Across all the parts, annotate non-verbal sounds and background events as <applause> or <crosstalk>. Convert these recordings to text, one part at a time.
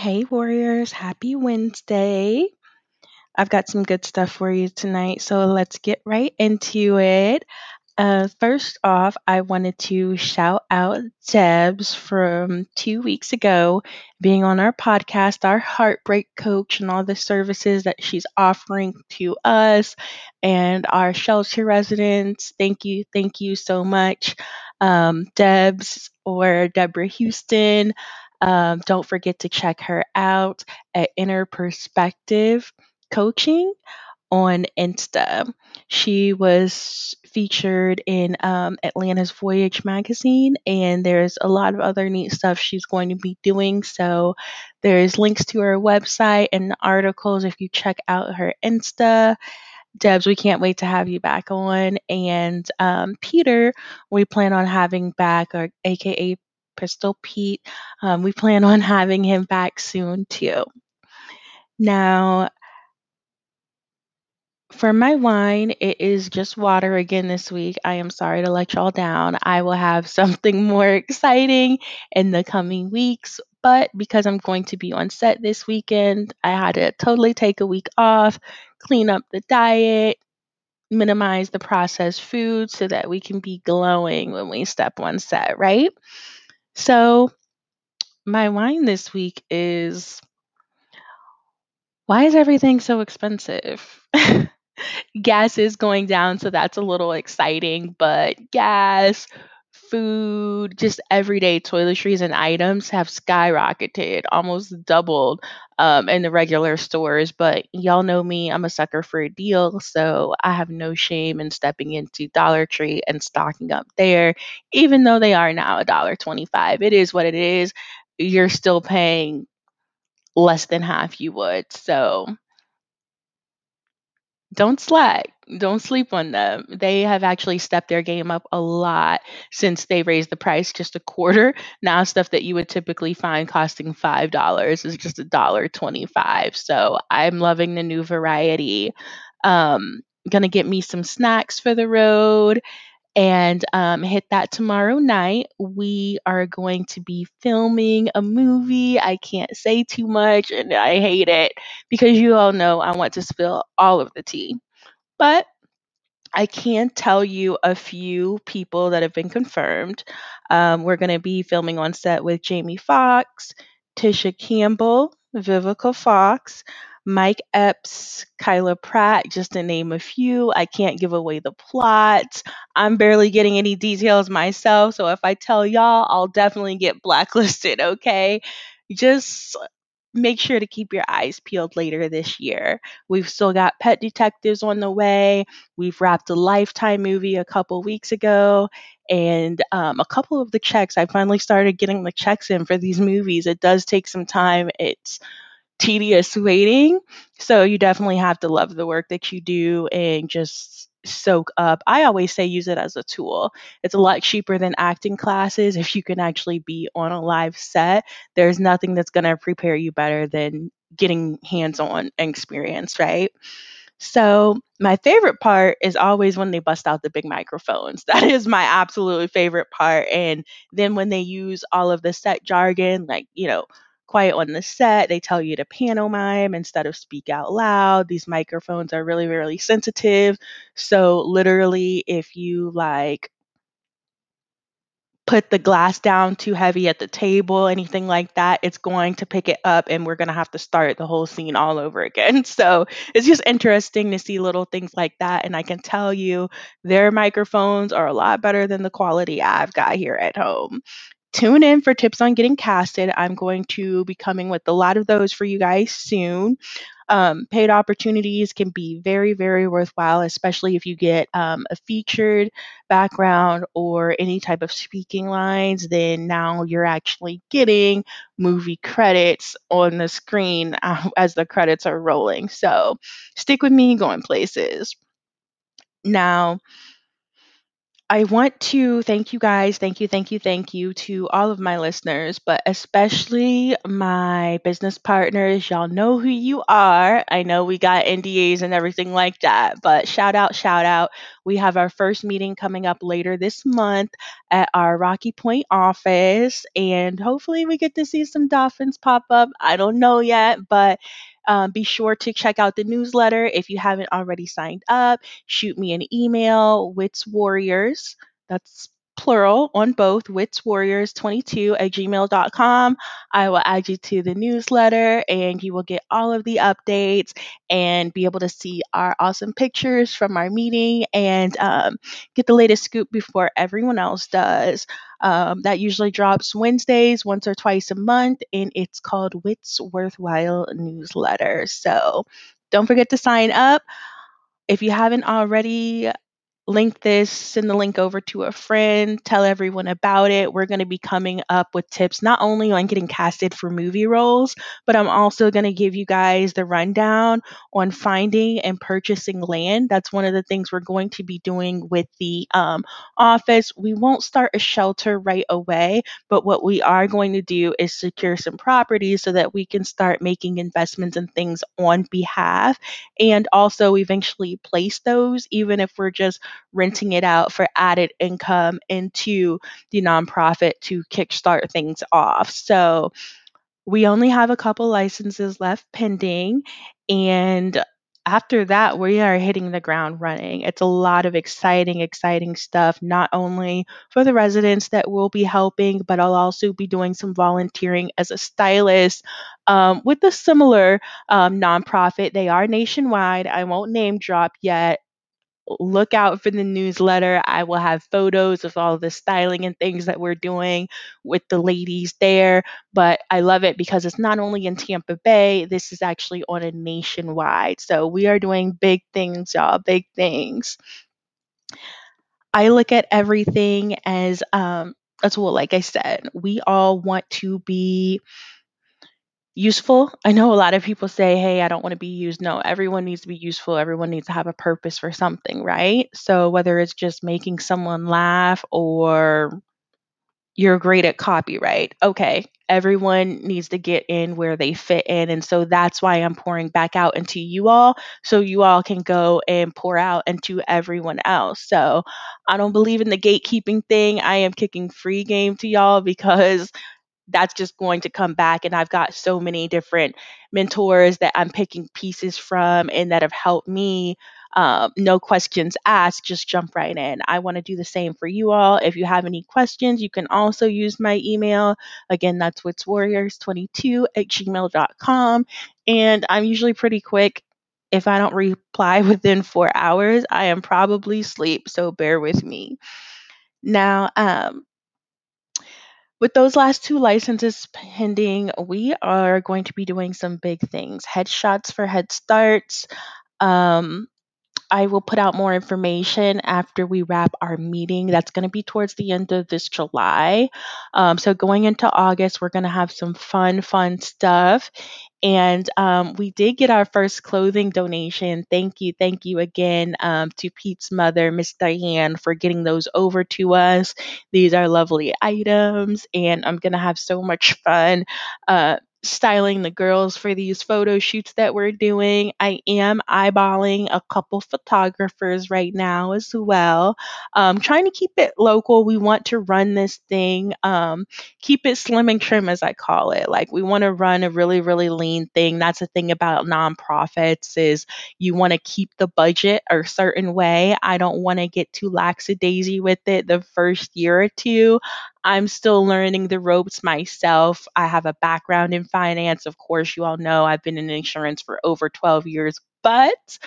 Hey, Warriors. Happy Wednesday. I've got some good stuff for you tonight, so let's get right into it. Uh, first off, I wanted to shout out Debs from two weeks ago being on our podcast, our heartbreak coach, and all the services that she's offering to us and our shelter residents. Thank you. Thank you so much, um, Debs or Deborah Houston. Um, don't forget to check her out at Inner Perspective Coaching on Insta. She was featured in um, Atlanta's Voyage magazine, and there's a lot of other neat stuff she's going to be doing. So there's links to her website and articles if you check out her Insta. Debs, we can't wait to have you back on. And um, Peter, we plan on having back, or AKA Pistol Pete, um, we plan on having him back soon too. Now, for my wine, it is just water again this week. I am sorry to let y'all down. I will have <laughs> something more exciting in the coming weeks, but because I'm going to be on set this weekend, I had to totally take a week off, clean up the diet, minimize the processed food so that we can be glowing when we step on set, right? So, my wine this week is why is everything so expensive? <laughs> gas is going down, so that's a little exciting, but gas, food, just everyday toiletries and items have skyrocketed, almost doubled um, in the regular stores. But y'all know me, I'm a sucker for a deal, so I have no shame in stepping into Dollar Tree and stocking up there, even though they are now a dollar twenty-five. It is what it is. You're still paying less than half you would. So don't slack. Don't sleep on them. They have actually stepped their game up a lot since they raised the price just a quarter. Now stuff that you would typically find costing five dollars is just a dollar twenty-five. So I'm loving the new variety. Um, gonna get me some snacks for the road and um, hit that tomorrow night. We are going to be filming a movie. I can't say too much, and I hate it because you all know I want to spill all of the tea. But I can tell you a few people that have been confirmed. Um, we're going to be filming on set with Jamie Foxx, Tisha Campbell, Vivica Fox, Mike Epps, Kyla Pratt, just to name a few. I can't give away the plot. I'm barely getting any details myself, so if I tell y'all, I'll definitely get blacklisted, <laughs> okay? Just make sure to keep your eyes peeled later this year. We've still got Pet Detectives on the way. We've wrapped a Lifetime movie a couple weeks ago. And um, a couple of the checks, I finally started getting the checks in for these movies. It does take some time. It's tedious waiting. So you definitely have to love the work that you do and just soak up. I always say use it as a tool. It's a lot cheaper than acting classes if you can actually be on a live set. There's nothing that's going to prepare you better than getting hands-on experience, right? So, my favorite part is always when they bust out the big microphones. <laughs> That is my absolutely favorite part. And then when they use all of the set jargon, like, you know, quiet on the set. They tell you to pantomime instead of speak out loud. These microphones are really, really sensitive. So, literally, if you like put the glass down too heavy at the table, anything like that, it's going to pick it up and we're going to have to start the whole scene all over again. <laughs> So it's just interesting to see little things like that. And I can tell you, their microphones are a lot better than the quality I've got here at home tune in for tips on getting casted. I'm going to be coming with a lot of those for you guys soon. Um, paid opportunities can be very, very worthwhile, especially if you get um, a featured background or any type of speaking lines. Then now you're actually getting movie credits on the screen uh, <laughs> as the credits are rolling. So stick with me going places. Now, I want to thank you guys. Thank you, thank you, thank you to all of my listeners, but especially my business partners. Y'all know who you are. I know we got NDAs and everything like that, but shout out, shout out. We have our first meeting coming up later this month at our Rocky Point office, and hopefully we get to see some dolphins pop up. I don't know yet, but um, be sure to check out the newsletter if you haven't already signed up shoot me an email, Wits Warriors. That's plural on both, witswarriors22 at gmail.com. I will add you to the newsletter and you will get all of the updates and be able to see our awesome pictures from our meeting and um, get the latest scoop before everyone else does. Um, that usually drops Wednesdays, once or twice a month, and it's called Wits Worthwhile Newsletter. So don't forget to sign up. If you haven't already, link this, send the link over to a friend, tell everyone about it. We're going to be coming up with tips not only on getting casted for movie roles, but I'm also going to give you guys the rundown on finding and purchasing land. That's one of the things we're going to be doing with the um, office. We won't start a shelter right away, but what we are going to do is secure some properties so that we can start making investments and things on behalf and also eventually place those, even if we're just renting it out for added income into the nonprofit to kickstart things off. So we only have a couple licenses left pending and after that, we are hitting the ground running. It's a lot of exciting, exciting stuff, not only for the residents that we'll be helping, but I'll also be doing some volunteering as a stylist um, with a similar um, nonprofit. They are nationwide. I won't name drop yet look out for the newsletter. I will have photos of all the styling and things that we're doing with the ladies there. But I love it because it's not only in Tampa Bay, this is actually on a nationwide. So we are doing big things, y'all, big things. I look at everything as um, a tool. Like I said, we all want to be useful. I know a lot of people say, hey, I don't want to be used. No, everyone needs to be useful. Everyone needs to have a purpose for something, right? So whether it's just making someone laugh or you're great at copyright, okay, everyone needs to get in where they fit in. And so that's why I'm pouring back out into you all so you all can go and pour out into everyone else. So I don't believe in the gatekeeping thing. I am kicking free game to y'all because that's just going to come back. And I've got so many different mentors that I'm picking pieces from and that have helped me. Um, no questions asked, just jump right in. I want to do the same for you all. If you have any questions, you can also use my email. Again, that's witswarriors22 at gmail.com. And I'm usually pretty quick. If I don't reply <laughs> within four hours, I am probably asleep. So bear with me. Now, um, with those last two licenses pending, we are going to be doing some big things. Headshots for Head Starts. Um, I will put out more information after we wrap our meeting. That's going to be towards the end of this July. Um, so, going into August, we're going to have some fun, fun stuff. And um, we did get our first clothing donation. Thank you, thank you again um, to Pete's mother, Miss Diane, for getting those over to us. These are lovely items, and I'm going to have so much fun. Uh, styling the girls for these photo shoots that we're doing. I am eyeballing a couple photographers right now as well. Um, trying to keep it local. We want to run this thing, um, keep it slim and trim, as I call it. Like we want to run a really, really lean thing. That's the thing about nonprofits is you want to keep the budget a certain way. I don't want to get too lackadaisy with it the first year or two. I'm still learning the ropes myself. I have a background in finance. Of course, you all know I've been in insurance for over 12 years, but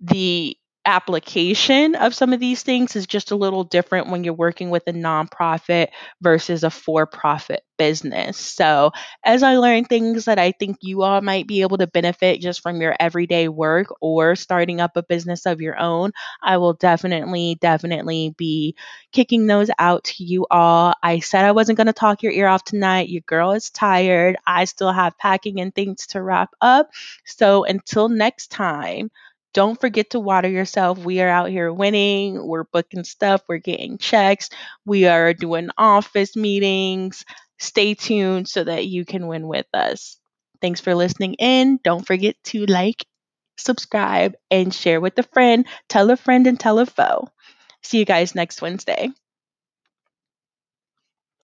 the application of some of these things is just a little different when you're working with a nonprofit versus a for profit business. So, as I learn things that I think you all might be able to benefit just from your everyday work or starting up a business of your own, I will definitely, definitely be kicking those out to you all. I said I wasn't going to talk your ear off tonight. Your girl is tired. I still have packing and things to wrap up. So, until next time, don't forget to water yourself. We are out here winning. We're booking stuff. We're getting checks. We are doing office meetings. Stay tuned so that you can win with us. Thanks for listening in. Don't forget to like, subscribe, and share with a friend. Tell a friend and tell a foe. See you guys next Wednesday.